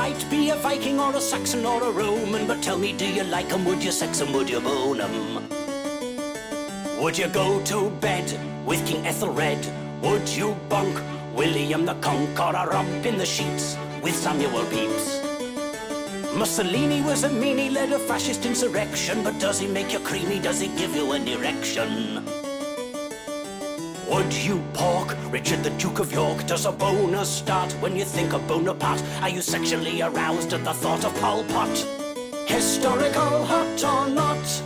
might be a Viking or a Saxon or a Roman, but tell me, do you like 'em? Would you sex 'em? Would you bone 'em? Would you go to bed with King Ethelred? Would you bunk William the Conqueror up in the sheets with Samuel Pepys? Mussolini was a meanie, led a fascist insurrection, but does he make you creamy? Does he give you an erection? Would you pork Richard the Duke of York? Does a boner start when you think of Bonaparte? Are you sexually aroused at the thought of Pol Pot? Historical hot or not?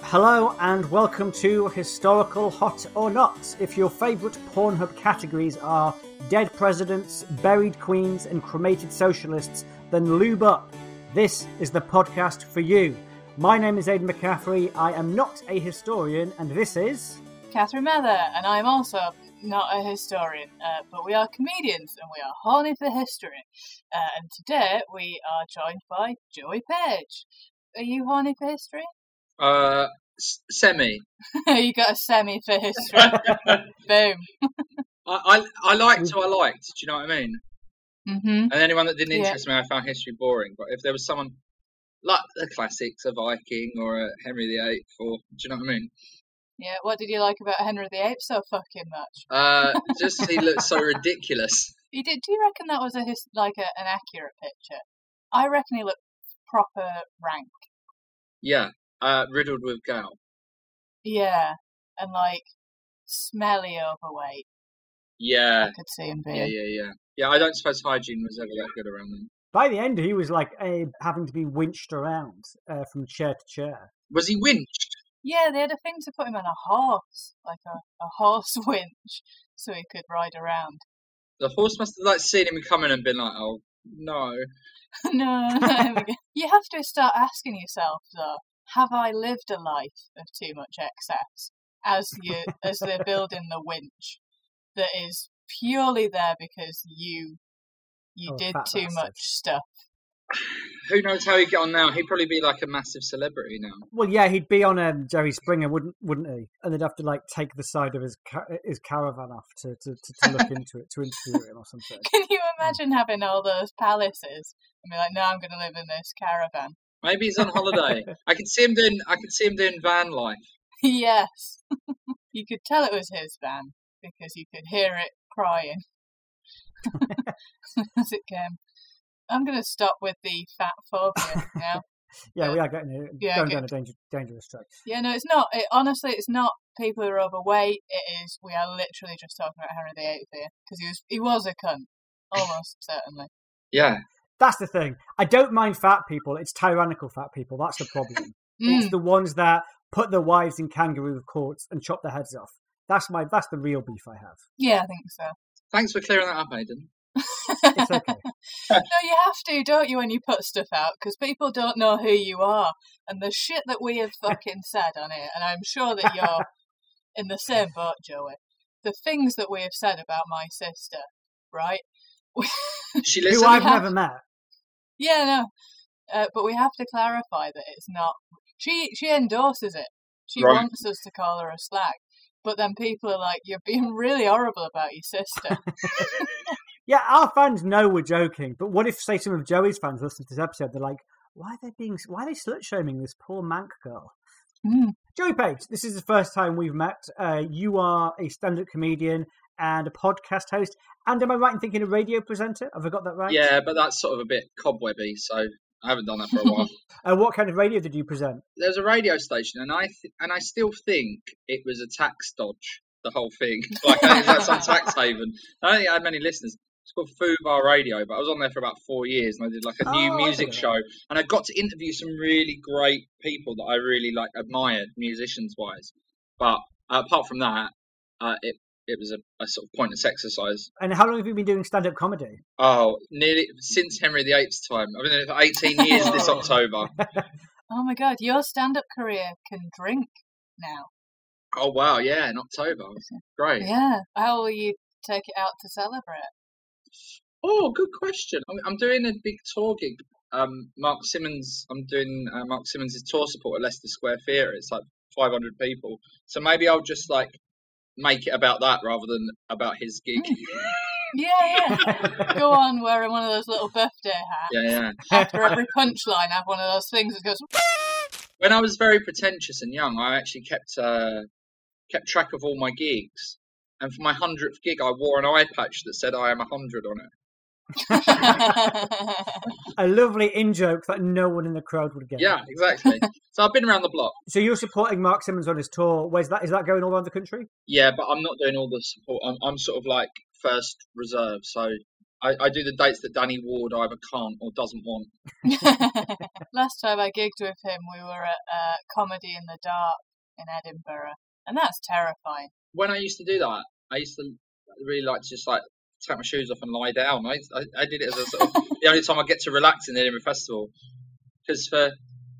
Hello and welcome to Historical Hot or Not. If your favourite Pornhub categories are dead presidents, buried queens, and cremated socialists, then lube up. This is the podcast for you. My name is Aidan McCaffrey. I am not a historian, and this is. Catherine Mather, and I'm also not a historian, uh, but we are comedians and we are horny for history. Uh, and today we are joined by Joey Page. Are you horny for history? Uh, s- semi. you got a semi for history. Boom. I, I I liked who I liked. Do you know what I mean? hmm And anyone that didn't Yeah. interest me, I found history boring. But if there was someone like the classics, a Viking or a Henry VIII, or do you know what I mean? Yeah, what did you like about Henry VIII so fucking much? Uh, just he looked so ridiculous. You did? Do you reckon that was a his, like a, an accurate picture? I reckon he looked proper rank. Yeah, uh, riddled with gout. Yeah, and like smelly overweight. Yeah, I could see him being. yeah, yeah, yeah. Yeah, I don't suppose hygiene was ever that good around then. By the end, he was like eh, having to be winched around uh, from chair to chair. Was he winched? Yeah, they had a thing to put him on a horse, like a, a horse winch, so he could ride around. The horse must have like seen him coming and been like, "Oh no." no, there we go. you have to start asking yourself though: Have I lived a life of too much excess? As you, as they're building the winch, that is purely there because you, you Oh, did too bastard. much stuff. Who knows how he'd get on now? He'd probably be like a massive celebrity now. Well, yeah, he'd be on um, Jerry Springer, wouldn't wouldn't he? And they'd have to like take the side of his ca- his caravan off to, to, to, to look into it, to interview him or something. Can you imagine having all those palaces and be like, "No, I'm going to live in this caravan." Maybe he's on holiday. I could see him doing. I could see him doing van life. yes. you could tell it was his van because you could hear it crying as it came. I'm going to stop with the fat phobia now. Yeah, we are getting Yeah, going down a danger, dangerous track. yeah, no, it's not. It, honestly, it's not people who are overweight. It is. We are literally just talking about Henry VIII here because he was he was a cunt, almost certainly. Yeah, That's the thing. I don't mind fat people. It's tyrannical fat people. That's the problem. Mm. It's the ones that put their wives in kangaroo courts and chop their heads off. That's my. That's the real beef I have. Yeah, I think so. thanks for clearing that up, Aidan. It's okay. no, you have to, don't you, when you put stuff out, because people don't know who you are. And the shit that we have fucking said on it, and I'm sure that you're in the same boat, Joey. The things that we have said about my sister, right? She Who. I've have- never met. Yeah, no. Uh, but we have to clarify that it's not. She she endorses it. She Right. wants us to call her a slag. But then people are like, "You're being really horrible about your sister." Yeah, our fans know we're joking, but what if, say, some of Joey's fans listen to this episode? They're like, "Why are they being? Why are they slut shaming this poor mank girl?" Mm. Joey Page, this is the first time we've met. Uh, you are a stand-up comedian and a podcast host, and am I right in thinking a radio presenter? Have I got that right? Yeah, but that's sort of a bit cobwebby, so I haven't done that for a while. Uh, what kind of radio did you present? There's a radio station, and I th- and I still think it was a tax dodge. The whole thing, like I think that's some tax haven. I don't think I had many listeners. It's called Fubar Radio, but I was on there for about four years, and I did like a new Oh, music show, and I got to interview some really great people that I really like admired, musicians wise. But uh, apart from that, uh, it it was a, a sort of pointless exercise. And how long have you been doing stand-up comedy? Oh, nearly since Henry VIII's time. I've been doing it for 18 years this. October. oh my god, your stand-up career can drink now. Oh wow, yeah, in October. Great. Yeah. How will you take it out to celebrate? Oh, good question. I'm, I'm doing a big tour gig. Um, Mark Simmons. I'm doing uh, Mark Simmons' tour support at Leicester Square Theatre. It's like 500 people. So maybe I'll just like make it about that rather than about his gig. Yeah, yeah. Go on wearing one of those little birthday hats. Yeah, yeah. After every punchline, have one of those things that goes. When I was very pretentious and young, I actually kept uh, kept track of all my gigs. And for my hundredth gig, I wore an eye patch that said "I am a hundred on it. A lovely in joke that no one in the crowd would get. Yeah, exactly. so I've been around the block. So you're supporting Mark Simmons on his tour. Where's that? Is that going all around the country? Yeah, but I'm not doing all the support. I'm, I'm sort of like first reserve. So I, I do the dates that Danny Ward either can't or doesn't want. Last time I gigged with him, we were at uh, Comedy in the Dark in Edinburgh, and that's terrifying. When I used to do that, I used to really like to just like take my shoes off and lie down. I, I, I did it as a sort of the only time I get to relax in the Edinburgh Festival. Because for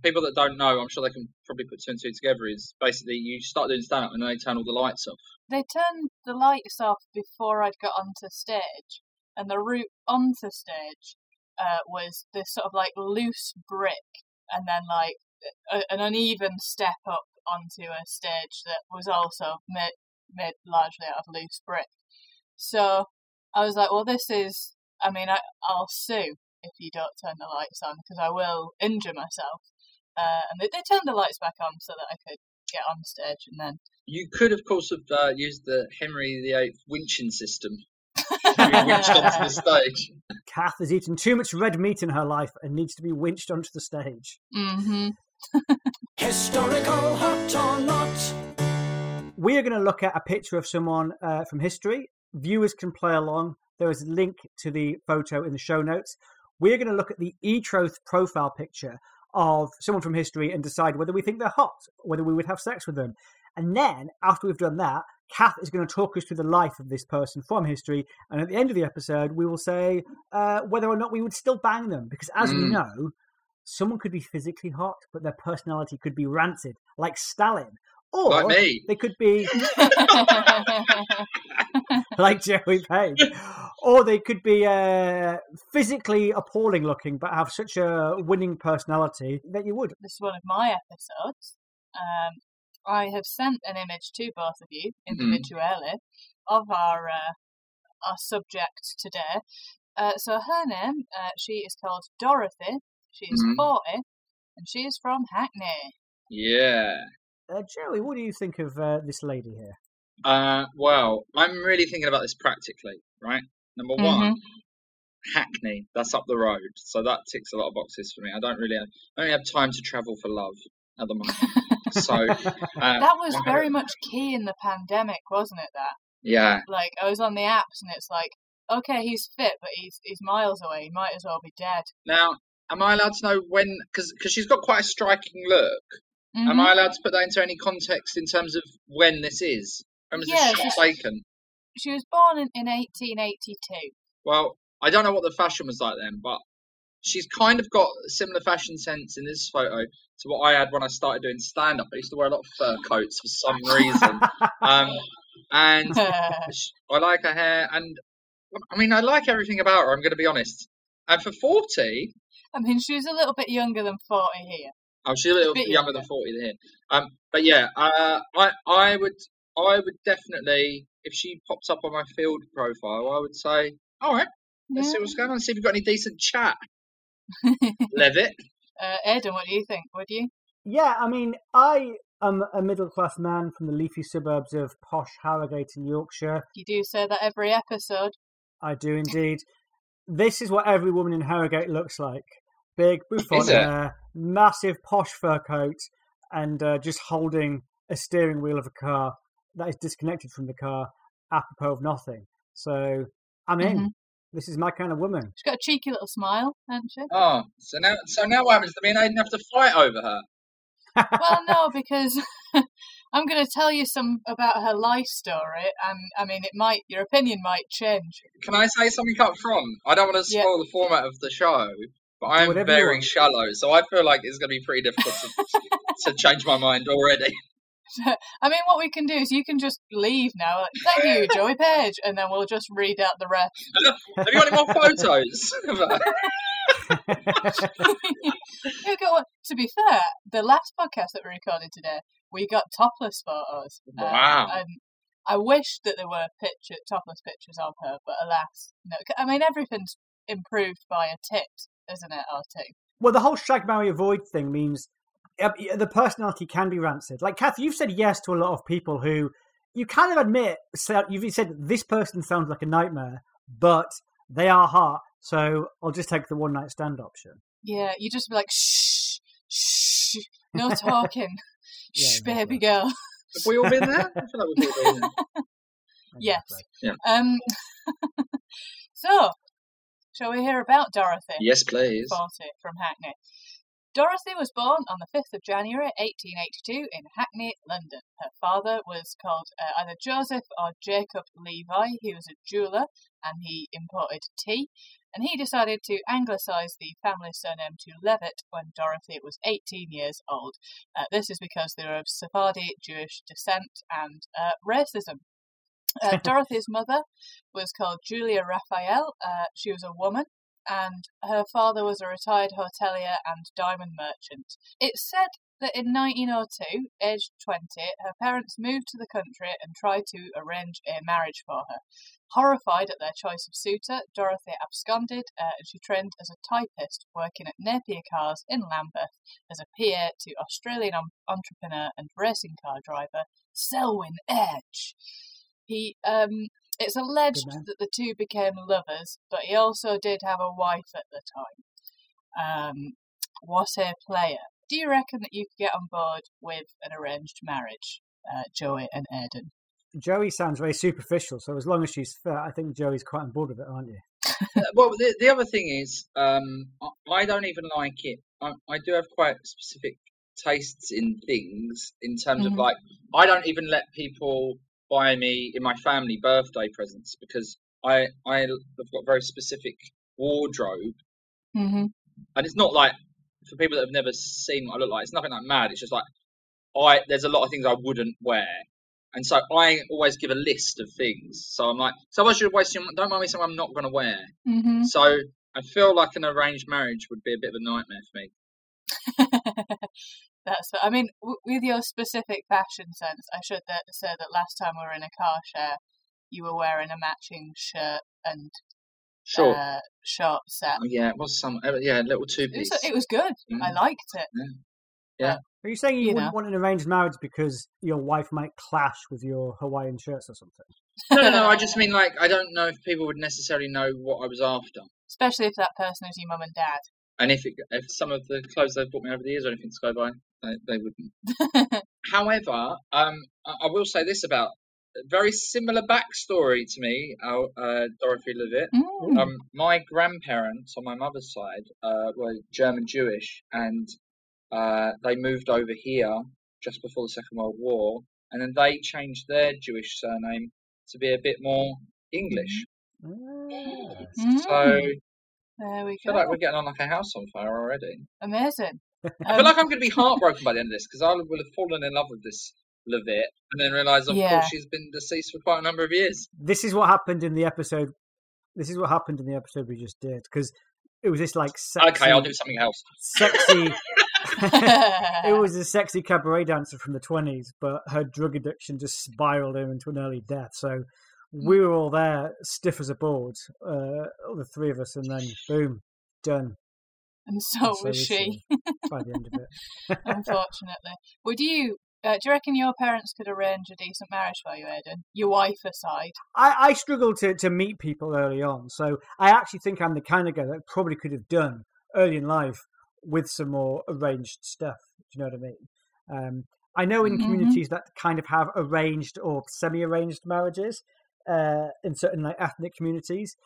people that don't know, I'm sure they can probably put two and two together. Is basically you start doing stand up and then they turn all the lights off. They turned the lights off before I'd got onto stage, and the route onto stage uh, was this sort of like loose brick, and then like a, an uneven step up onto a stage that was also made made largely out of loose brick. So I was like, well, this is. I mean, I, I'll sue if you don't turn the lights on because I will injure myself. Uh, and they, they turned the lights back on so that I could get on stage, and then You could, of course, have uh, used the Henry VIII winching system. You winched onto the stage. Kath has eaten too much red meat in her life and needs to be winched onto the stage. Mm-hmm. Historical hot or not? We are going to look at a picture of someone uh, from history. Viewers can play along. There is a link to the photo in the show notes. We're going to look at the eTrothed profile picture of someone from history and decide whether we think they're hot, whether we would have sex with them. And then, after we've done that, Kath is going to talk us through the life of this person from history. And at the end of the episode, we will say uh, whether or not we would still bang them. Because as we Mm. know, someone could be physically hot, but their personality could be rancid, like Stalin. Or Like me. they could be like Joey Page. Or they could be uh, physically appalling looking, but have such a winning personality that you would. this is one of my episodes. Um, I have sent an image to both of you individually of our uh, our subject today. Uh, so her name, uh, she is called Dorothy. She is Mhm. forty, and she is from Hackney. Yeah. Uh, Joey, what do you think of uh, this lady here? Uh, well, I'm really thinking about this practically, right? Number Mhm. one, Hackney. That's up the road, so that ticks a lot of boxes for me. I don't really, have, I only have time to travel for love at the moment. so uh, That was very much key in the pandemic, wasn't it? That yeah. like I was on the apps, and it's like, okay, he's fit, but he's he's miles away. He might as well be dead. Now, am I allowed to know when? Because she's got quite a striking look. Am Mhm. I allowed to put that into any context in terms of when this is? When was Yeah, this shot taken? She was born in, in 1882. Well, I don't know what the fashion was like then, but she's kind of got a similar fashion sense in this photo to what I had when I started doing stand up. I used to wear a lot of fur coats for some reason. um, and I like her hair, and I mean, I like everything about her, I'm going to be honest. And for 40, I mean, she was a little bit younger than 40 here. Oh, she's a little Bit bit younger than younger. 40 here. Um, but yeah, uh, I, I would, I would definitely, if she pops up on my Feeld profile, I would say, all right, let's see what's going on, see if you've got any decent chat. Levitt. Uh, Aidan, what do you think? Would you? Yeah, I mean, I am a middle class man from the leafy suburbs of posh Harrogate in Yorkshire. You do say that every episode. I do indeed. This is what every woman in Harrogate looks like big bouffant Is hair, massive posh fur coat, and uh, just holding a steering wheel of a car that is disconnected from the car, apropos of nothing. So I'm in. Mhm. This is my kind of woman. She's got a cheeky little smile, hasn't she? Oh, so now, so now what happens? To me and Aidan have to fight over her. well, no, because I'm going to tell you some about her life story, and I mean, it might your opinion might change. Can I say something up front? I don't want to Yeah. spoil the format of the show, but I'm very shallow, so I feel like it's going to be pretty difficult to, to change my mind already. I mean, what we can do is you can just leave now. Like, Thank you, Joey Page, and then we'll just read out the rest. Have you got any more photos? of her? Yeah, go on. To be fair, the last podcast that we recorded today, we got topless photos. Um, Wow. and I wish that there were picture, topless pictures of her, but alas, no. I mean, everything's improved by a tit, isn't it, RT? Well, the whole shag, marry, avoid thing means uh, the personality can be rancid. Like, Kath, you've said yes to a lot of people who you kind of admit, you've said this person sounds like a nightmare, but they are hot, so I'll just take the one night stand option. Yeah, you just be like, shh, shh, no talking, Yeah, shh, exactly. baby girl. Have we all been there? I feel like we've all been there. Yes. Exactly. Um, so, shall we hear about Dorothy? Yes, please. 40 from Hackney. Dorothy was born on the 5th of January 1882 in Hackney, London. Her father was called uh, either Joseph or Jacob Levi. He was a jeweller and he imported tea. And he decided to anglicise the family surname to Levitt when Dorothy was 18 years old. Uh, this is because they were of Sephardi Jewish descent and uh, racism. Uh, Dorothy's mother was called Julia Raphael. Uh, she was a woman and her father was a retired hotelier and diamond merchant. It's said that in 1902, aged 20, her parents moved to the country and tried to arrange a marriage for her. Horrified at their choice of suitor, Dorothy absconded uh, and she trained as a typist working at Napier Cars in Lambeth as a PA to Australian entrepreneur and racing car driver Selwyn Edge. He um, it's alleged that the two became lovers, but he also did have a wife at the time. Um, what a player. Do you reckon that you could get on board with an arranged marriage, uh, Joey and Aidan? Joey sounds very superficial, so as long as she's fair, I think Joey's quite on board with it, aren't you? Well, the, the other thing is, um, I, I don't even like it. I, I do have quite specific tastes in things in terms of Mhm. like, I don't even let people buy me in my family birthday presents because I I have got a very specific wardrobe, Mm-hmm. and it's not like for people that have never seen what I look like. It's nothing like mad. It's just like I there's a lot of things I wouldn't wear. And so I always give a list of things. So I'm like, so I should you waste your don't mind me something I'm not going to wear. Mm-hmm. So I feel like an arranged marriage would be a bit of a nightmare for me. That's. I mean, w- with your specific fashion sense, I should that, say that last time we were in a car share, you were wearing a matching shirt and Sure. uh, short set. Oh, yeah, it was some. uh, Yeah, little two It was, piece. it was good. I Mm. liked it. Yeah. Are you saying you, You wouldn't know. want an arranged marriage because your wife might clash with your Hawaiian shirts or something? No, no, no. I just mean like I don't know if people would necessarily know what I was after, Especially if that person is your mum and dad. And if it, if some of the clothes they've bought me over the years or anything to go by, they, they wouldn't. However, um, I, I will say this about very similar backstory to me, uh, uh, Dorothy Levitt. Mm. Um, my grandparents on my mother's side uh, were German Jewish, and uh, they moved over here just before the Second World War, and then they changed their Jewish surname to be a bit more English. Ah. Mm. So there we I feel go. like we're getting on like a house on fire already. Amazing. I feel Um, like I'm going to be heartbroken by the end of this because I will have fallen in love with this Levitt and then realise, of Yeah. course, she's been deceased for quite a number of years. This is what happened in the episode. This is what happened in the episode we just did because it was this like sexy, Okay, I'll do something else. sexy. it was a sexy cabaret dancer from the twenties, but her drug addiction just spiraled her into an early death. So we were all there, stiff as a board, uh, the three of us, and then boom, done. and so And was she, by the end of it. unfortunately. Would you? Uh, do you reckon your parents could arrange a decent marriage for you, Aidan? Your wife aside. I, I struggle to, to meet people early on, so I actually think I'm the kind of guy that probably could have done early in life with some more arranged stuff. Do you know what I mean? Um, I know in Mhm. communities that kind of have arranged or semi-arranged marriages uh, in certain like ethnic communities.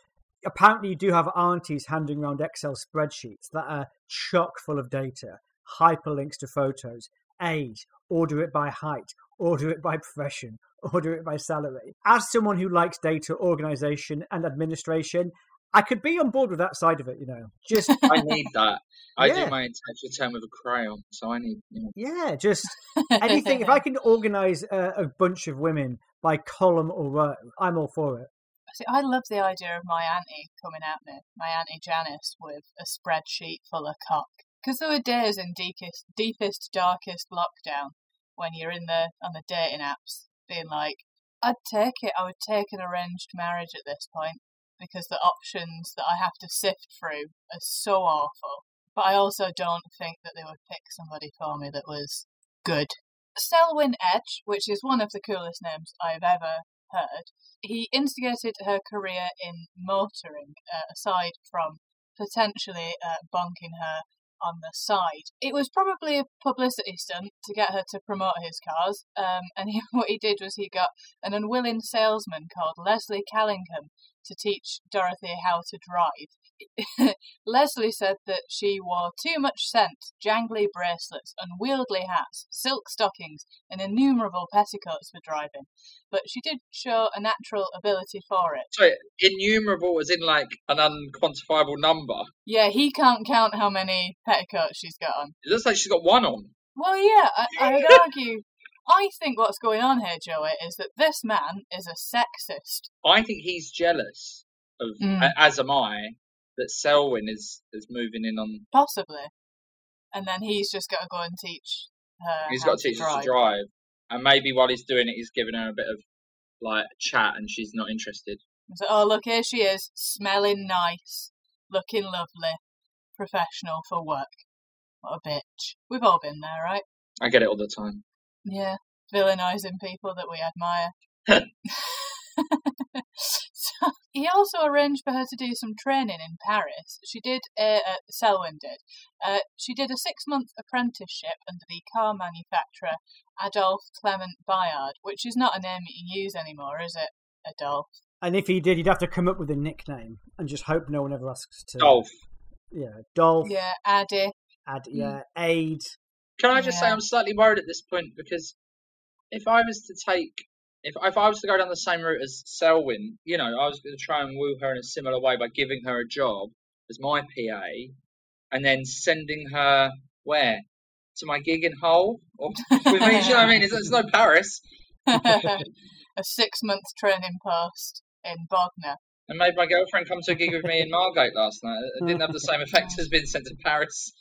Apparently, you do have aunties handing around Excel spreadsheets that are chock full of data, hyperlinks to photos, age, order it by height, order it by profession, order it by salary. As someone who likes data organization and administration, I could be on board with that side of it, you know. Just I need that. I Yeah. do my tax return with a crayon, so I need. You know, yeah, just anything. if I can organize a, a bunch of women by column or row, I'm all for it. See, I love the idea of my auntie coming at me, my auntie Janice, with a spreadsheet full of cock. Because there were days in deepest, deepest, darkest lockdown when you're in the on the dating apps, being like, I'd take it. I would take an arranged marriage at this point because the options that I have to sift through are so awful. But I also don't think that they would pick somebody for me that was good. Selwyn Edge, which is one of the coolest names I've ever heard, he instigated her career in motoring, uh, aside from potentially uh, bonking her on the side. It was probably a publicity stunt to get her to promote his cars, um, and he, what he did was he got an unwilling salesman called Leslie Callingham to teach Dorothy how to drive. Leslie said that she wore too much scent, jangly bracelets, unwieldy hats, silk stockings, and innumerable petticoats for driving. But she did show a natural ability for it. So innumerable as in like an unquantifiable number. Yeah, he can't count how many petticoats she's got on. It looks like she's got one on. Well, yeah, I, I would argue. I think what's going on here, Joey, is that this man is a sexist. I think he's jealous of, Mm. as am I, that Selwyn is is moving in on. Possibly. And then he's just got to go and teach her. He's got to teach her to drive, and maybe while he's doing it, he's giving her a bit of like chat, and she's not interested. So, oh, look, here she is, smelling nice, looking lovely, professional for work. What a bitch. We've all been there, right? I get it all the time. Yeah, villainizing people that we admire. so, he also arranged for her to do some training in Paris. She did, uh, uh, Selwyn did. Uh, she did a six month apprenticeship under the car manufacturer Adolphe Clement Bayard, which is not a name you can use anymore, is it, Adolphe? And if he did, he'd have to come up with a nickname and just hope no one ever asks to. Dolph, Yeah, Dolph. Yeah, Addy. Ad, yeah, Aid. Can I just say I'm slightly worried at this point because if I was to take. If, if I was to go down the same route as Selwyn, you know, I was going to try and woo her in a similar way by giving her a job as my PA, and then sending her where to my gig in Hull or with me. you know what I mean? It's, it's no Paris, a six month training post in Bognor. and made my girlfriend come to a gig with me in Margate last night. It didn't have the same effect as being sent to Paris.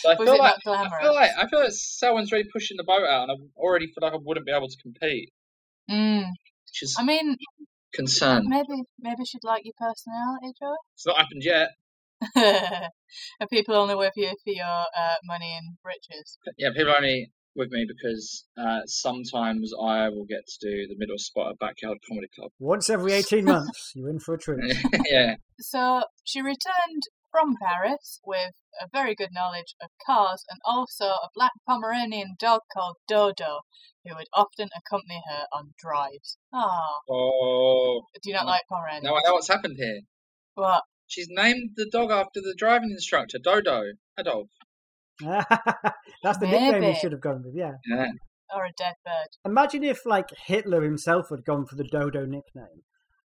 So I feel like not I feel like I feel like Selwyn's really pushing the boat out, and I already feel like I wouldn't be able to compete, Mm. which is I mean, concern. maybe maybe she'd like your personality, Joe. It's not happened yet. Are people only with you for your uh, money and riches? Yeah, people only with me because uh, sometimes I will get to do the middle spot at Backyard Comedy Club. Once every 18 months, you're in for a treat. yeah, So she returned from Paris with a very good knowledge of cars and also a black Pomeranian dog called Dodo, who would often accompany her on drives. Ah, oh, do you not like Pomeranians? now I know what's happened here. What? She's named the dog after the driving instructor, Dodo. A Adolf. That's the nickname Maybe. he should have gone with, yeah. Yeah. Or a dead bird? Imagine if, like, Hitler himself had gone for the Dodo nickname.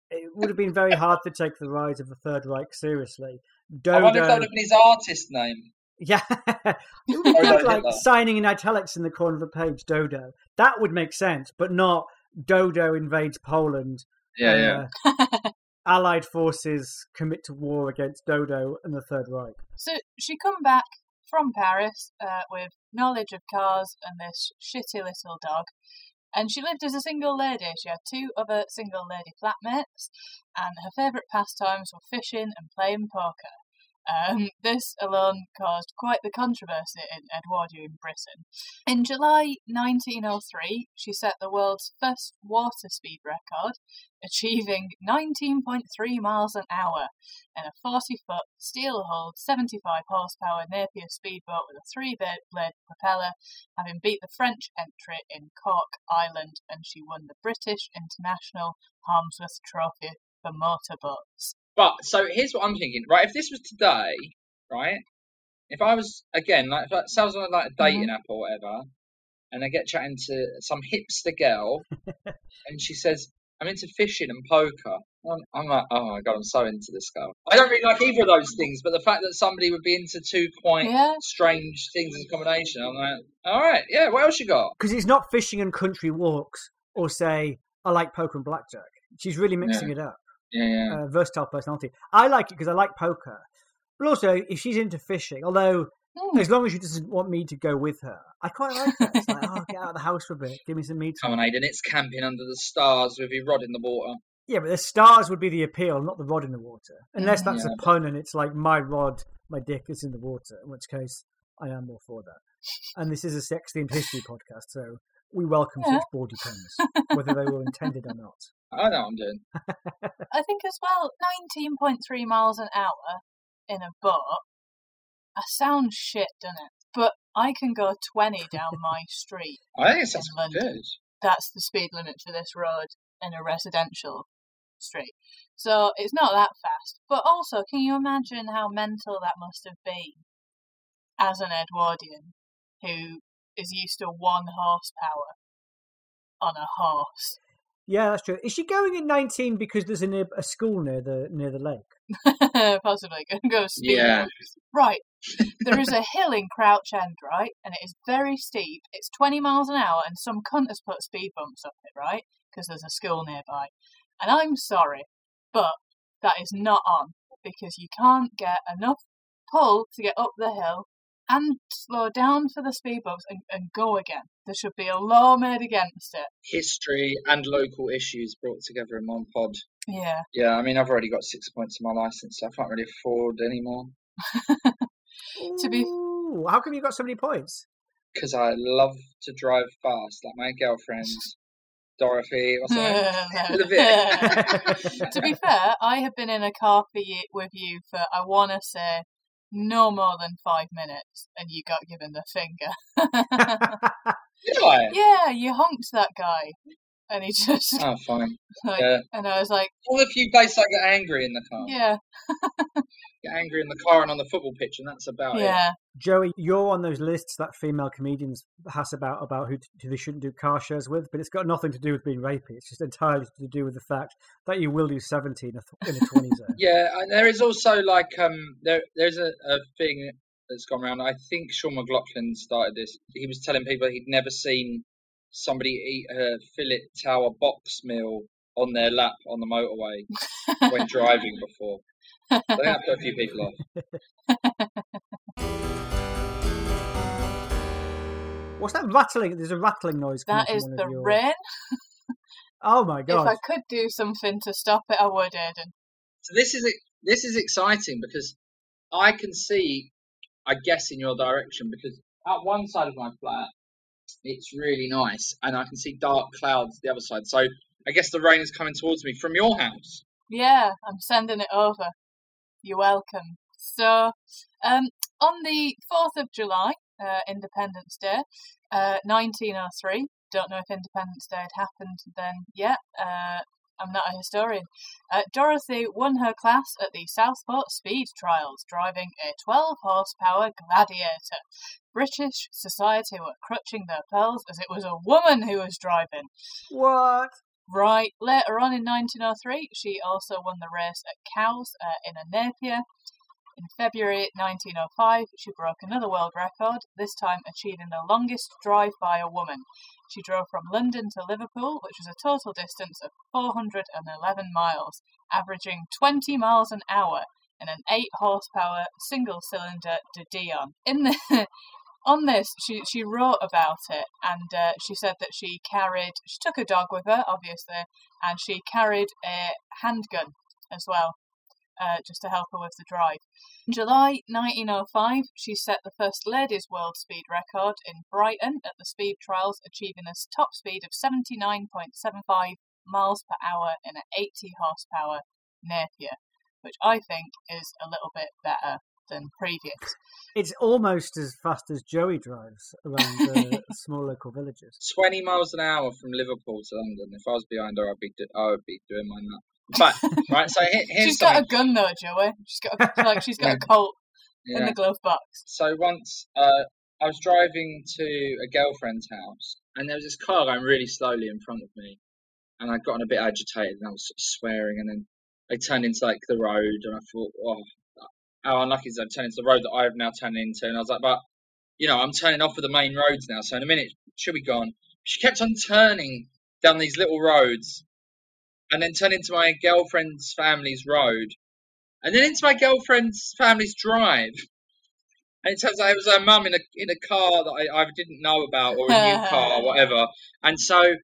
It would have been very hard to take the rise of the Third Reich seriously. I wonder if that Dodo. would have been his artist name. Yeah. it would be like signing in italics in the corner of a page, Dodo. That would make sense, but not Dodo invades Poland. Yeah, yeah. uh, Allied forces commit to war against Dodo and the Third Reich. So she come back from Paris uh, with knowledge of cars and this shitty little dog. And she lived as a single lady. She had two other single lady flatmates, and her favourite pastimes were fishing and playing poker. Um, this alone caused quite the controversy in Edwardian Britain. In July 1903, she set the world's first water speed record, achieving 19.3 miles an hour in a 40 foot steel hulled 75 horsepower Napier speedboat with a three blade propeller, having beat the French entry in Cork Island, and she won the British International Harmsworth Trophy for motorboats. But so here's what I'm thinking, right? If this was today, right? If I was again like if that sounds like like a mm-hmm. dating app or whatever, and I get chatting to some hipster girl, and she says I'm into fishing and poker. I'm, I'm like, oh my god, I'm so into this girl. I don't really like either of those things, but the fact that somebody would be into two quite Yeah. strange things as a combination, I'm like, all right, yeah. What else you got? Because it's not fishing and country walks, or say, I like poker and blackjack. She's really mixing it up. Yeah, yeah. uh, versatile personality. I like it because I like poker, but also if she's into fishing, although Hmm. As long as she doesn't want me to go with her. I quite like that. It's like, oh, get out of the house for a bit. Give me some me Come on, Aidan, it's camping under the stars with your rod in the water. Yeah, but the stars would be the appeal, not the rod in the water. Unless that's Yeah. a pun and it's like my rod, my dick is in the water, in which case I am more for that. And this is a sex themed history podcast, so we welcome Yeah. such bawdy puns, whether they were intended or not. I know I'm doing. I think as well, 19.3 miles an hour in a boat. I sound shit, doesn't it? But I can go 20 down my street. I think it sounds good. That's the speed limit for this road in a residential street. So it's not that fast. But also, can you imagine how mental that must have been as an Edwardian who is used to one horsepower on a horse? Yeah, that's true. Is she going in 19 because there's a, near, a school near the near the lake? Possibly going to go speed. Yeah. Right. There is a hill in Crouch End, right? And it is very steep. It's 20 miles an hour, and some cunt has put speed bumps up it, right? Because there's a school nearby. And I'm sorry, but that is not on because you can't get enough pull to get up the hill and slow down for the speed bumps and, and go again. There should be a law made against it. History and local issues brought together in one pod. Yeah. Yeah, I mean, I've already got six points on my license, so I can't really afford any more To be- Ooh, how come you got so many points? because I love to drive fast, like my girlfriend, Dorothy. What's her name? Levitt. to be fair, I have been in a car for you, with you for I want to say no more than five minutes, and you got given the finger. Did I? yeah, you honked that guy, and he just Oh, fine. like, Yeah. and I was like, All the few places I get angry in the car. yeah, Get angry in the car and on the football pitch, and that's about it. yeah, Joey, you're on those lists that female comedians has about about who, who they shouldn't do car shows with, but it's got nothing to do with being rapey. It's just entirely to do with the fact that you will do 17 in a, th- in a 20 zone. Yeah, and there is also like um there there's a, a thing that's gone around. I think Sean McLoughlin started this. He was telling people he'd never seen somebody eat a fillet tower box meal on their lap on the motorway when driving before. I think that put a few people off. What's that rattling? There's a rattling noise coming that from is one the of your... rain. Oh my god! If. I could do something to stop it, I would, Aidan. So this is this is exciting because I can see, I guess, in your direction because at one side of my flat it's really nice, and I can see dark clouds the other side. So I guess the rain is coming towards me from your house. Yeah, I'm sending it over. You're welcome. So, um, on the 4th of July, uh, Independence Day, uh, 1903, don't know if Independence Day had happened then yet, uh, I'm not a historian. Uh, Dorothy won her class at the Southport Speed Trials, driving a 12 horsepower Gladiator. British society were clutching their pearls as it was a woman who was driving. What? Right. Later on in 1903, she also won the race at Cowes uh, in a Napier. In February 1905, she broke another world record, this time achieving the longest drive by a woman. She drove from London to Liverpool, which was a total distance of 411 miles, averaging 20 miles an hour in an 8 horsepower single cylinder De Dion. In the on this, she she wrote about it, and uh, she said that she carried, she took a dog with her, obviously, and she carried a handgun as well, uh, just to help her with the drive. In July 1905, she set the first ladies' world speed record in Brighton at the speed trials, achieving a top speed of 79.75 miles per hour in an 80 horsepower Napier, which I think is a little bit better than previous. It's almost as fast as Joey drives around the small local villages. 20 miles an hour from Liverpool to London. If I was behind her, I'd be do- I would be doing my nut. But right, so here, here's She's got a gun though, Joey. She's got a, like she's got a Yeah. Colt in the glove box. So once uh, I was driving to a girlfriend's house, and there was this car going really slowly in front of me, and I'd gotten a bit agitated, and I was sort of swearing, and then they turned into like the road, and I thought, oh, how unlucky is that turned into the road that I have now turned into, and I was like, but you know, I'm turning off of the main roads now, so in a minute she'll be gone. She kept on turning down these little roads, and then turn into my girlfriend's family's road, and then into my girlfriend's family's drive. And it turns out it was her mum in a in a car that I, I didn't know about or a new car or whatever. And so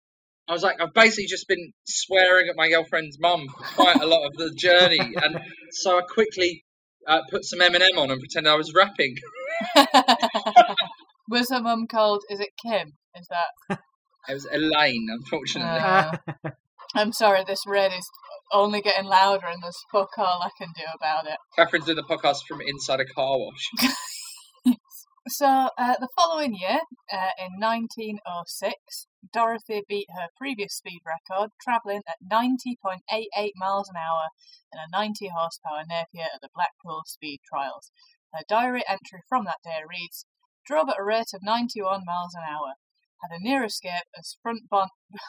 I was like, I've basically just been swearing at my girlfriend's mum for quite a lot of the journey. And so I quickly uh, put some Eminem on and pretended I was rapping. Was her mum called? Is it Kim? Is that? It was Elaine, unfortunately. Uh, I'm sorry. This red is only getting louder, and there's fuck all I can do about it. Catherine's doing the podcast from inside a car wash. So, uh, the following year, uh, in 1906, Dorothy beat her previous speed record, travelling at 90.88 miles an hour in a 90 horsepower Napier at the Blackpool Speed Trials. Her diary entry from that day reads Drove at a rate of 91 miles an hour. Had a near escape as front, bon-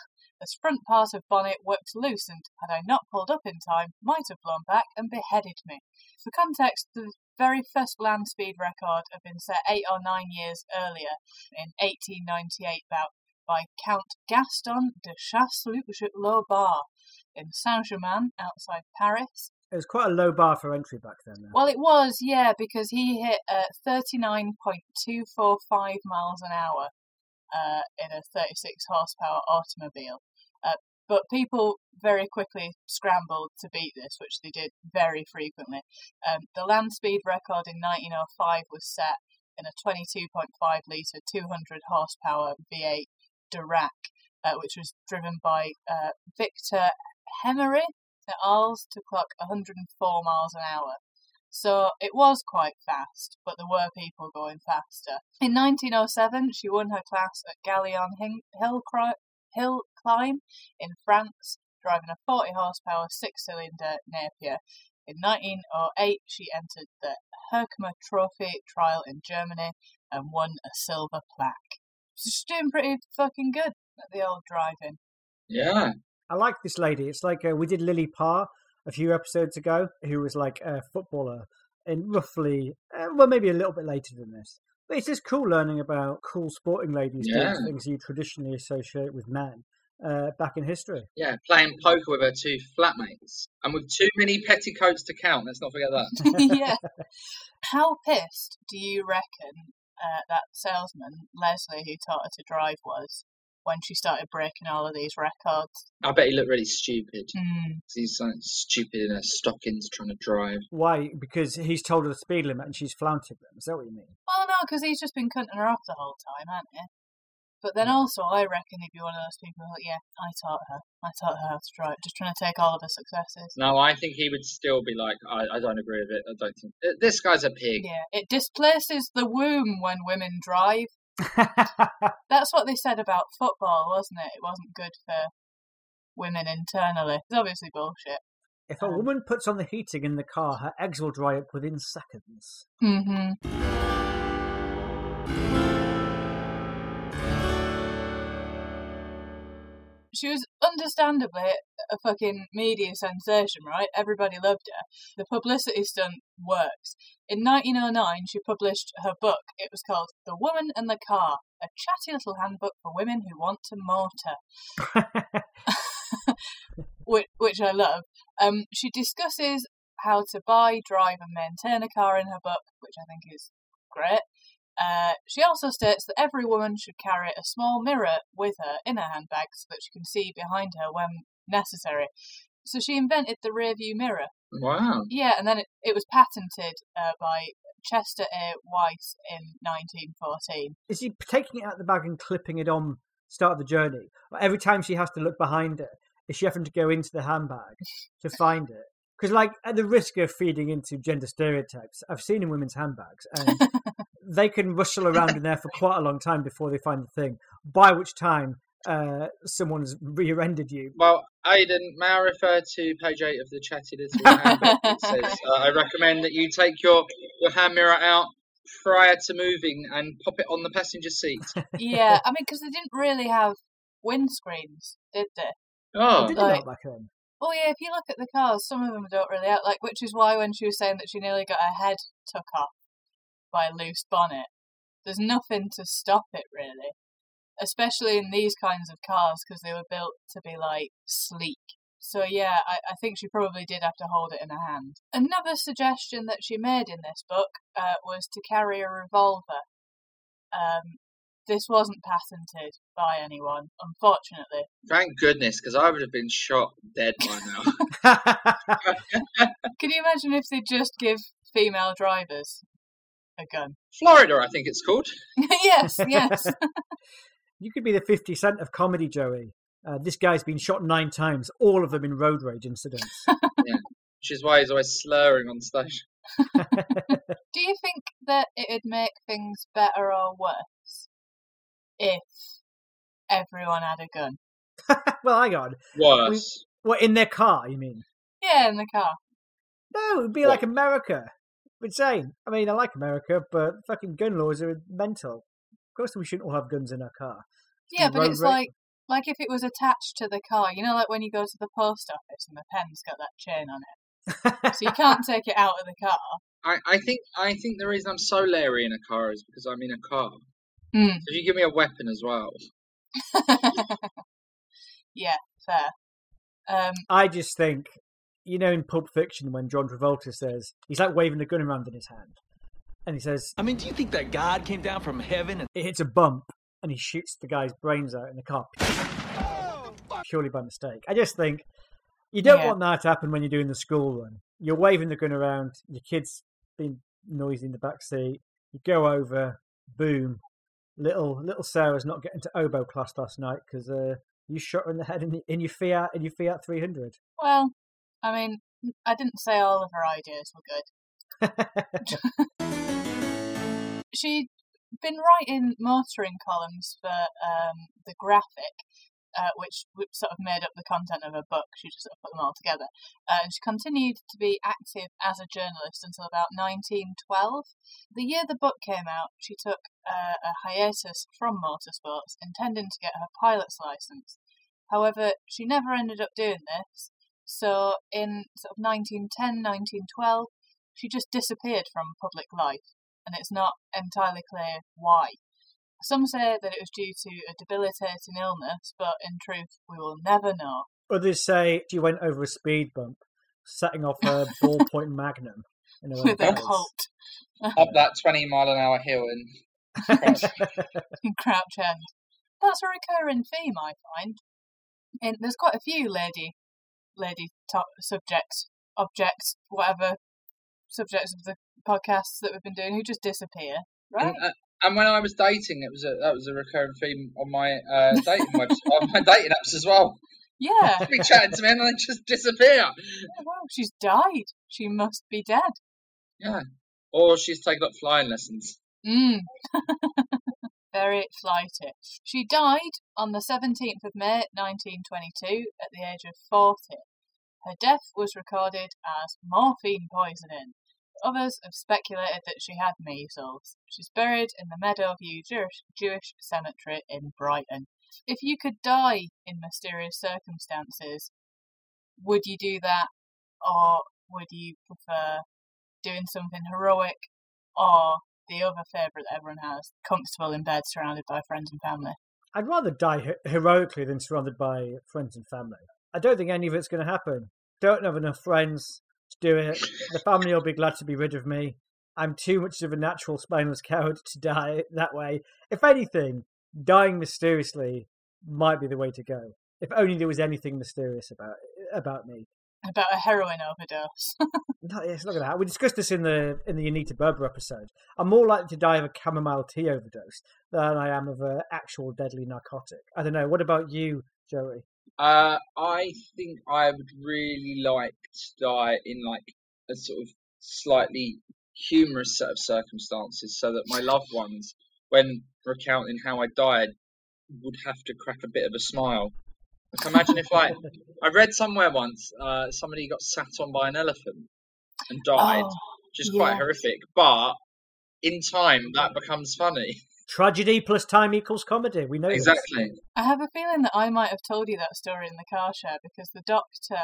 as front part of bonnet worked loose and, had I not pulled up in time, might have blown back and beheaded me. For context, the very first land speed record had been set eight or nine years earlier, in 1898, about by Count Gaston de Chasseloup-Laubat in Saint-Germain, outside Paris. It was quite a low bar for entry back then. Though. Well, it was, yeah, because he hit uh, 39.245 miles an hour uh, in a 36 horsepower automobile. But people very quickly scrambled to beat this, which they did very frequently. Um, the land speed record in 1905 was set in a 22.5 litre, 200 horsepower V8 Darracq, uh, which was driven by uh, Victor Hemery at Arles to clock 104 miles an hour. So it was quite fast, but there were people going faster. In 1907, she won her class at Gaillon Hill, Hill Climb in France, driving a 40 horsepower six cylinder Napier. In 1908, she entered the Herkomer Trophy trial in Germany and won a silver plaque. She's doing pretty fucking good at the old driving. Yeah. I like this lady. It's like uh, we did Lily Parr a few episodes ago, who was like a footballer in roughly, uh, well, maybe a little bit later than this. But it's just cool learning about cool sporting ladies Yeah. doing things you traditionally associate with men uh, back in history. Yeah, playing poker with her two flatmates. And with too many petticoats to count, let's not forget that. yeah. How pissed do you reckon uh, that salesman, Leslie, who taught her to drive, was when she started breaking all of these records? I bet he looked really stupid. Hmm. He's like stupid in her stockings trying to drive. Why? Because he's told her the speed limit and she's flaunted them. Is that what you mean? Well, no, because he's just been cutting her off the whole time, hasn't he? But then also, I reckon he'd be one of those people that, yeah, I taught her. I taught her how to drive. Just trying to take all of her successes. No, I think he would still be like, I, I don't agree with it. I don't think this guy's a pig. Yeah, it displaces the womb when women drive. That's what they said about football, wasn't it? It wasn't good for women internally. It's obviously bullshit. if a woman puts on the heating in the car, her eggs will dry up within seconds. Mm-hmm. She was understandably a fucking media sensation, right? Everybody loved her. The publicity stunt works. In 1909, she published her book. It was called The Woman and the Car, a chatty little handbook for women who want to motor. which, which I love. Um, she discusses how to buy, drive, and maintain a car in her book, which I think is great. Uh, she also states that every woman should carry a small mirror with her in her handbag so that she can see behind her when necessary. So she invented the rear view mirror. Wow. Yeah, and then it, it was patented uh, by Chester A. Weiss in 1914. Is she taking it out of the bag and clipping it on start of the journey? Every time she has to look behind her, is she having to go into the handbag to find it? Because, like, at the risk of feeding into gender stereotypes, I've seen in women's handbags, and they can rustle around in there for quite a long time before they find the thing. By which time, uh, someone's rear-ended you. Well, Aidan, may I refer to page eight of the chatty little handbook? It says, uh, I recommend that you take your, your hand mirror out prior to moving and pop it on the passenger seat. yeah, I mean, because they didn't really have windscreens, did they? Oh, Did like- not back then? Oh yeah, if you look at the cars, some of them don't really out like, which is why when she was saying that she nearly got her head took off by a loose bonnet, there's nothing to stop it really, especially in these kinds of cars because they were built to be like sleek. so yeah, I, I think she probably did have to hold it in her hand. Another suggestion that she made in this book uh, was to carry a revolver. Um, this wasn't patented by anyone, unfortunately. Thank goodness, because I would have been shot dead by now. Can you imagine if they just give female drivers a gun? Florida, I think it's called. yes, yes. you could be the 50 Cent of comedy, Joey. Uh, this guy's been shot nine times, all of them in road rage incidents. Which is why he's always slurring on stage. Do you think that it'd make things better or worse if everyone had a gun? well, hang on. Worse. What, in their car, you mean? Yeah, in the car. No, it would be What? like America. Insane. I mean, I like America, but fucking gun laws are mental. Of course, we shouldn't all have guns in our car. Yeah, but it's ra- like like if it was attached to the car. You know, like when you go to the post office and the pen's got that chain on it, so you can't take it out of the car. I, I think I think the reason I'm so leery in a car is because I'm in a car. Mm. So if you give me a weapon as well, yeah, fair. Um, I just think, you know, in Pulp Fiction, when John Travolta says, he's like waving a gun around in his hand. And he says, I mean, do you think that God came down from heaven and it hits a bump, and he shoots the guy's brains out in the car. Purely by mistake. I just think, you don't Yeah. want that to happen when you're doing the school run. You're waving the gun around, your kid's being noisy in the back seat, you go over, boom. Little little Sarah's not getting to oboe class last night because uh, you shot her in the head in, in your Fiat in your Fiat 300. well, I mean, I didn't say all of her ideas were good. She'd been writing motoring columns for um, the Graphic, uh, which, sort of made up the content of her book. She just sort of put them all together. Uh, and she continued to be active as a journalist until about 1912. The year the book came out, she took uh, a hiatus from motorsports, intending to get her pilot's license. However, she never ended up doing this. So in sort of 1910, 1912, she just disappeared from public life, and it's not entirely clear why. Some say that it was due to a debilitating illness, but in truth, we will never know. Others say she went over a speed bump, setting off her ballpoint magnum. In her With a cars. cult up that 20 mile an hour hill in Crouch. in Crouch End. That's a recurring theme, I find. And there's quite a few lady, lady top subjects, objects, whatever subjects of the podcasts that we've been doing who just disappear, right? And, uh, and when I was dating, it was a, that was a recurring theme on my uh, dating webs on my dating apps as well. yeah. Be chatting to me and then just disappear. Oh, wow, she's died. She must be dead. Yeah. Or she's taken up flying lessons. Mm. Very flighty. She died on the 17th of May 1922 at the age of 40. Her death was recorded as morphine poisoning. Others have speculated that she had measles. She's buried in the Meadowview Jewish, Jewish Cemetery in Brighton. If you could die in mysterious circumstances, would you do that, or would you prefer doing something heroic, or the other favourite that everyone has, comfortable in bed surrounded by friends and family? I'd rather die heroically than surrounded by friends and family. I don't think any of it's going to happen. Don't have enough friends to do it. The family will be glad to be rid of me. I'm too much of a natural spineless coward to die that way. If anything, dying mysteriously might be the way to go. If only there was anything mysterious about about me. About a heroin overdose. No, it's not going to happen. We discussed this in the in the Anita Berber episode. I'm more likely to die of a chamomile tea overdose than I am of an actual deadly narcotic. I don't know. What about you, Joey? Uh, I think I would really like to die in like a sort of slightly humorous set of circumstances, so that my loved ones, when recounting how I died, would have to crack a bit of a smile. Like, imagine if, like, I read somewhere once, uh, somebody got sat on by an elephant and died, Oh, which is quite yes. horrific. But in time, that becomes funny. Tragedy plus time equals comedy. We know this. Exactly. I have a feeling that I might have told you that story in the car share because the doctor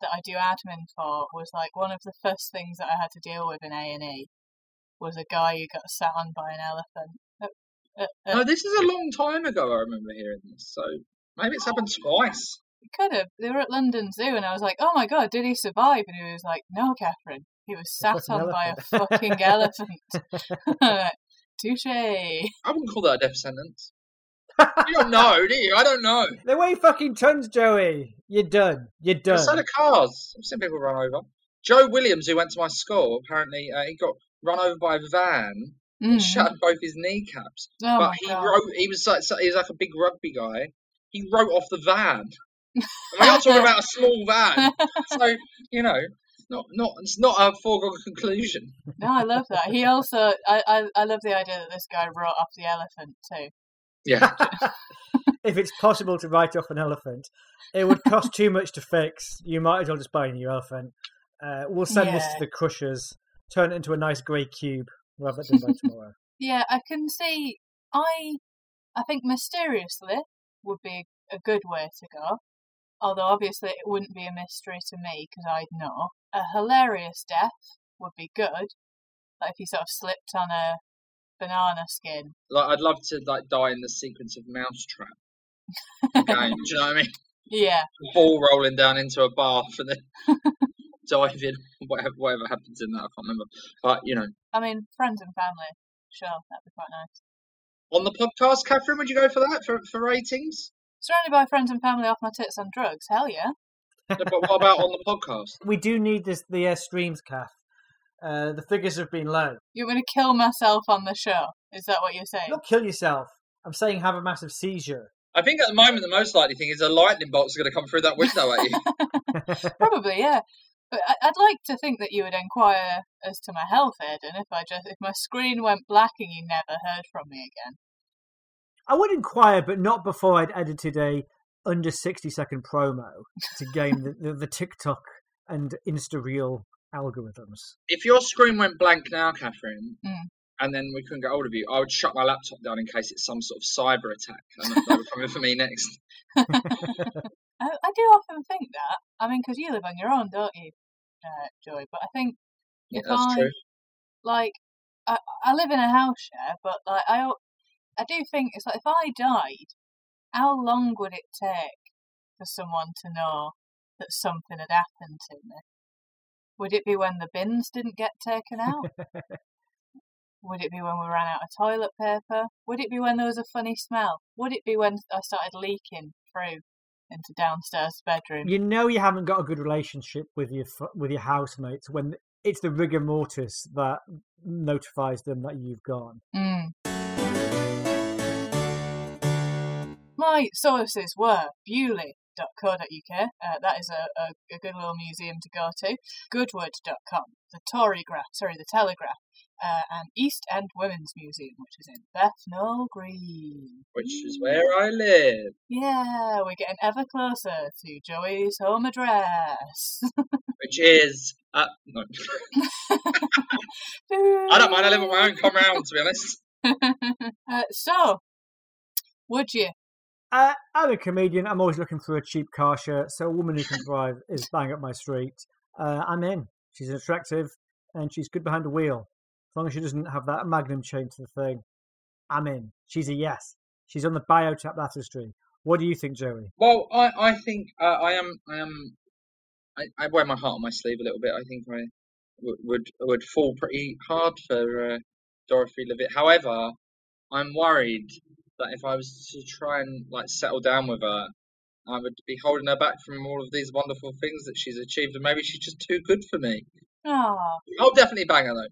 that I do admin for was like one of the first things that I had to deal with in A and E was a guy who got sat on by an elephant. Uh, uh, uh, No, this is a long time ago. I remember hearing this, so maybe it's happened twice. He could have. They were at London Zoo, and I was like, "Oh my god, did he survive?" And he was like, "No, Catherine, he was sat fucking on by a fucking elephant." Touche. I wouldn't call that a death sentence. you don't know, do you? I don't know. They weigh fucking tons, Joey. You're done. You're done. So do cars. I've seen people run over. Joe Williams, who went to my school, apparently uh, he got run over by a van and Mm. shattered both his kneecaps. Oh but he God. wrote. He was like so- he was like a big rugby guy. He wrote off the van. And we're not talking about a small van. So you know, it's not not it's not a foregone conclusion. No, I love that. He also, I, I, I love the idea that this guy wrote off the elephant too. Yeah. if it's possible to write off an elephant, it would cost too much to fix. You might as well just buy a new elephant. Uh, we'll send this to the crushers, turn it into a nice grey cube. We'll have that done by tomorrow. Yeah, I can see. I, I think mysteriously would be a good way to go. Although obviously it wouldn't be a mystery to me because I'd know. A hilarious death would be good. Like if he sort of slipped on a banana skin. Like I'd love to like die in the sequence of Mousetrap. Game. Do you know what I mean? Yeah, Ball rolling down into a bath and then diving. Whatever whatever happens in that, I can't remember. But you know, I mean friends and family. Sure, that'd be quite nice. On the podcast, Catherine, would you go for that for for ratings? Surrounded by friends and family off my tits on drugs. Hell yeah. No, but what about on the podcast? we do need this the uh, streams, Kath. Uh, the figures have been low. You're going to kill myself on the show? Is that what you're saying? Not kill yourself. I'm saying have a massive seizure. I think at the moment the most likely thing is a lightning bolt's going to come through that window at you. Probably, yeah. But I- I'd like to think that you would inquire as to my health, Aidan, if I just if my screen went black and you never heard from me again. I would inquire, but not before I'd edited a under 60 second promo to gain the, the, the TikTok and Insta Reel algorithms. if your screen went blank now, Catherine, Mm. and then we couldn't get hold of you, I would shut my laptop down in case it's some sort of cyber attack and they were coming for me next. I, I do often think that. I mean, because you live on your own, don't you, uh, Joy? But I think Yeah, if that's I true. like, I, I live in a house share, but like I, I do think it's like if I died, how long would it take for someone to know that something had happened to me? Would it be when the bins didn't get taken out? Would it be when we ran out of toilet paper? Would it be when there was a funny smell? Would it be when I started leaking through into downstairs bedroom? You know you haven't got a good relationship with your with your housemates when it's the rigor mortis that notifies them that you've gone. Mm. My sources were Beaulieu.co.uk, uh, that is a, a, a good little museum to go to, Goodwood.com, the Tory Graph, sorry, the Telegraph, uh, and East End Women's Museum, which is in Bethnal Green. Which is where I live. Yeah, we're getting ever closer to Joey's home address. Which is. Uh, no. I don't mind, I live on my own, come round, to be honest. uh, so, would you? Uh, I'm a comedian. I'm always looking for a cheap car shirt, so a woman who can drive is bang up my street. Uh, I'm in. She's attractive and she's good behind the wheel. As long as she doesn't have that magnum chain to the thing, I'm in. She's a yes. She's on the biotap baptistry. What do you think, Joey? Well, I, I think uh, I am. I am. I, I wear my heart on my sleeve a little bit. I think I would would, would fall pretty hard for uh, Dorothy Levitt. However, I'm worried that if I was to try and like settle down with her, I would be holding her back from all of these wonderful things that she's achieved, and maybe she's just too good for me. Oh, I'll definitely bang her though.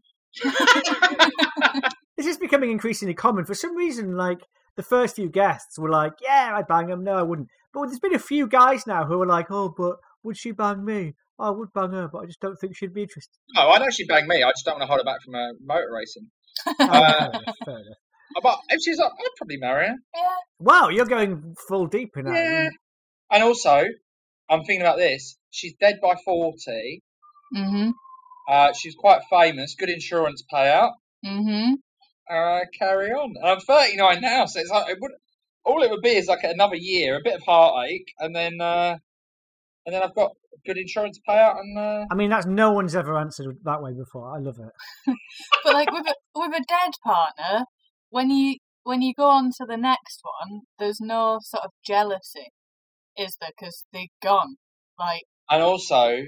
This is becoming increasingly common. For some reason, like the first few guests were like, "Yeah, I'd bang him." No, I wouldn't. But there's been a few guys now who are like, "Oh, but would she bang me? I would bang her, but I just don't think she'd be interested." no, I know she'd actually bang me. I just don't want to hold her back from uh, motor racing. Oh, Uh, fair enough, fair enough. But if she's up, I'd probably marry her. yeah. Wow, you're going full deep in that. Yeah. And also, I'm thinking about this. She's dead by 40. Mm-hmm. Uh, she's quite famous. Good insurance payout. Mm-hmm. Uh, carry on. And I'm 39 now, so it's like it would. All it would be is like another year, a bit of heartache, and then uh, and then I've got good insurance payout, and uh, I mean, that's no one's ever answered that way before. I love it. But like with a with a dead partner, when you when you go on to the next one, there's no sort of jealousy. is there? Because they're gone. Like, And also,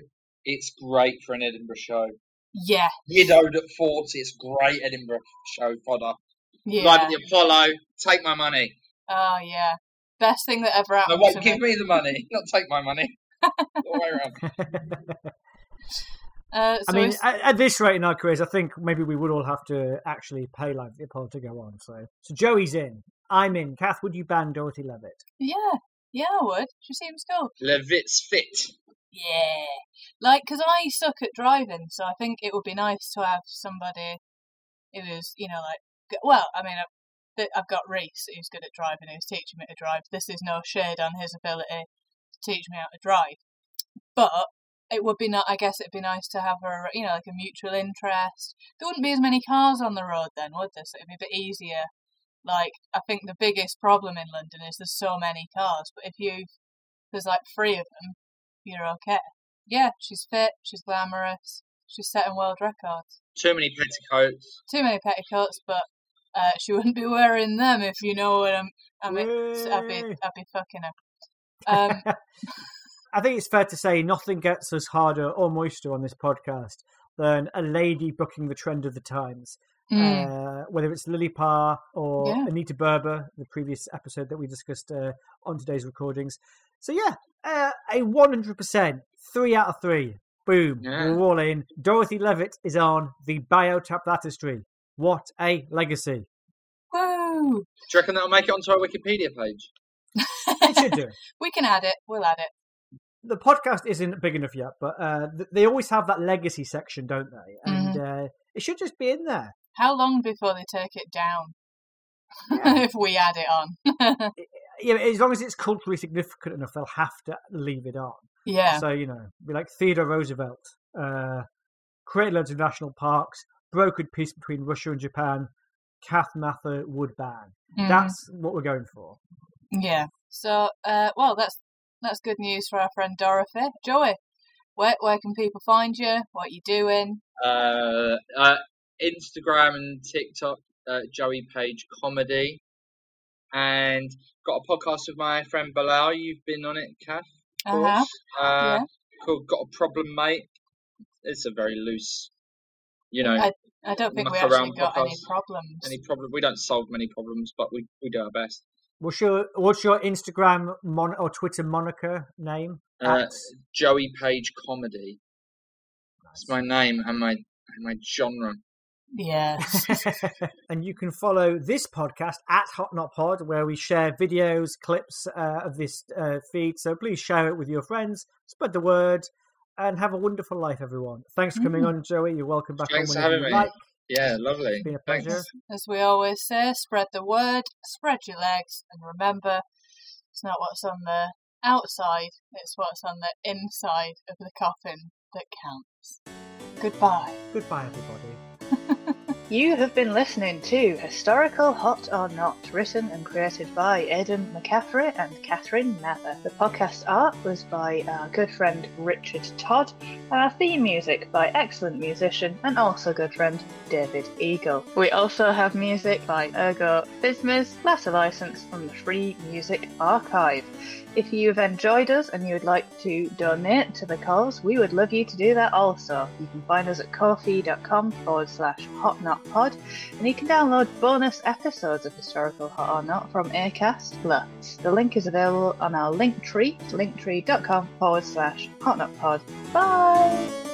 it's great for an Edinburgh show. yeah, Widowed at 40, it's great Edinburgh show fodder. yeah. Live at the Apollo, take my money. Oh, yeah. Best thing that ever No, happened wait, to give me. me the money, not take my money. All the way around. Uh, so I mean, at, at this rate in our careers, I think maybe we would all have to actually pay like the Apollo to go on. So, so Joey's in. I'm in. Kath, would you ban Dorothy Levitt? yeah, yeah, I would. She seems cool. Levitt's fit. Yeah. Like, because I suck at driving, so I think it would be nice to have somebody who's, you know, like, well, I mean, I've, I've got Reese who's good at driving, who's teaching me to drive. This is no shade on his ability to teach me how to drive. But it would be not, I guess it'd be nice to have a, you know, like a mutual interest. There wouldn't be as many cars on the road then, would there? So it'd be a bit easier. Like, I think the biggest problem in London is there's so many cars, but if you, there's like three of them, you're okay. Yeah, she's fit, she's glamorous, she's setting world records. Too many petticoats. Too many petticoats, but uh, she wouldn't be wearing them if you know what I'm. I mean, I'd be, I'd be fucking her. Um, I think it's fair to say nothing gets us harder or moister on this podcast than a lady booking the trend of the times. Mm, Uh, whether it's Lily Parr or Yeah. Anita Berber, the previous episode that we discussed uh, on today's recordings. So yeah, uh, a 100%, three out of three. Boom, Yeah. we're all in. Dorothy Levitt is on the Biotap Tapestry. What a legacy! woo! Do you reckon that'll make it onto our Wikipedia page? It should do. we can add it. We'll add it. the podcast isn't big enough yet, but uh, th- they always have that legacy section, don't they? And Mm-hmm. uh, it should just be in there. How long before they take it down? Yeah. if we add it on. Yeah, as long as it's culturally significant enough, they'll have to leave it on. yeah. So you know, be like Theodore Roosevelt, uh, created loads of national parks, brokered peace between Russia and Japan. Kath Mather would ban. Mhm. That's what we're going for. Yeah. So, uh, well, that's that's good news for our friend Dorothy. Joey, where where can people find you? What are you doing? Uh, uh, Instagram and TikTok, uh, Joey Page Comedy. And got a podcast with my friend Bilal. You've been on it, Kath. of Uh huh. Uh, yeah. Called Got a Problem, Mate. It's a very loose, you know, I, I don't think we muck actually around got any problems. any problem. We don't solve many problems, but we, we do our best. What's your What's your Instagram mon- or Twitter moniker name? Uh, Joey Page Comedy. It's my name and my and my genre. Yes. and you can follow this podcast at Hot Not Pod, where we share videos, clips uh, of this uh, feed. So please share it with your friends, spread the word, and have a wonderful life, everyone. Thanks for coming on, Joey. You're welcome back Thanks on for having me. like. Yeah, lovely. It's been a Thanks. pleasure. As we always say, spread the word, spread your legs, and remember, it's not what's on the outside, it's what's on the inside of the coffin that counts. Goodbye. Goodbye, everybody. You have been listening to Historical Hot or Not, written and created by Aidan McCaffrey and Catherine Mather. The podcast art was by our good friend Richard Todd, and our theme music by excellent musician and also good friend David Eagle. We also have music by Ergo Phizmiz, latter license from the Free Music Archive. If you've enjoyed us and you would like to donate to the cause, we would love you to do that also. You can find us at ko-fi.com forward slash hot not pod, and you can download bonus episodes of Historical Hot or Not from Acast Plus. The link is available on our link tree, linktree.com forward slash hot not pod. Bye!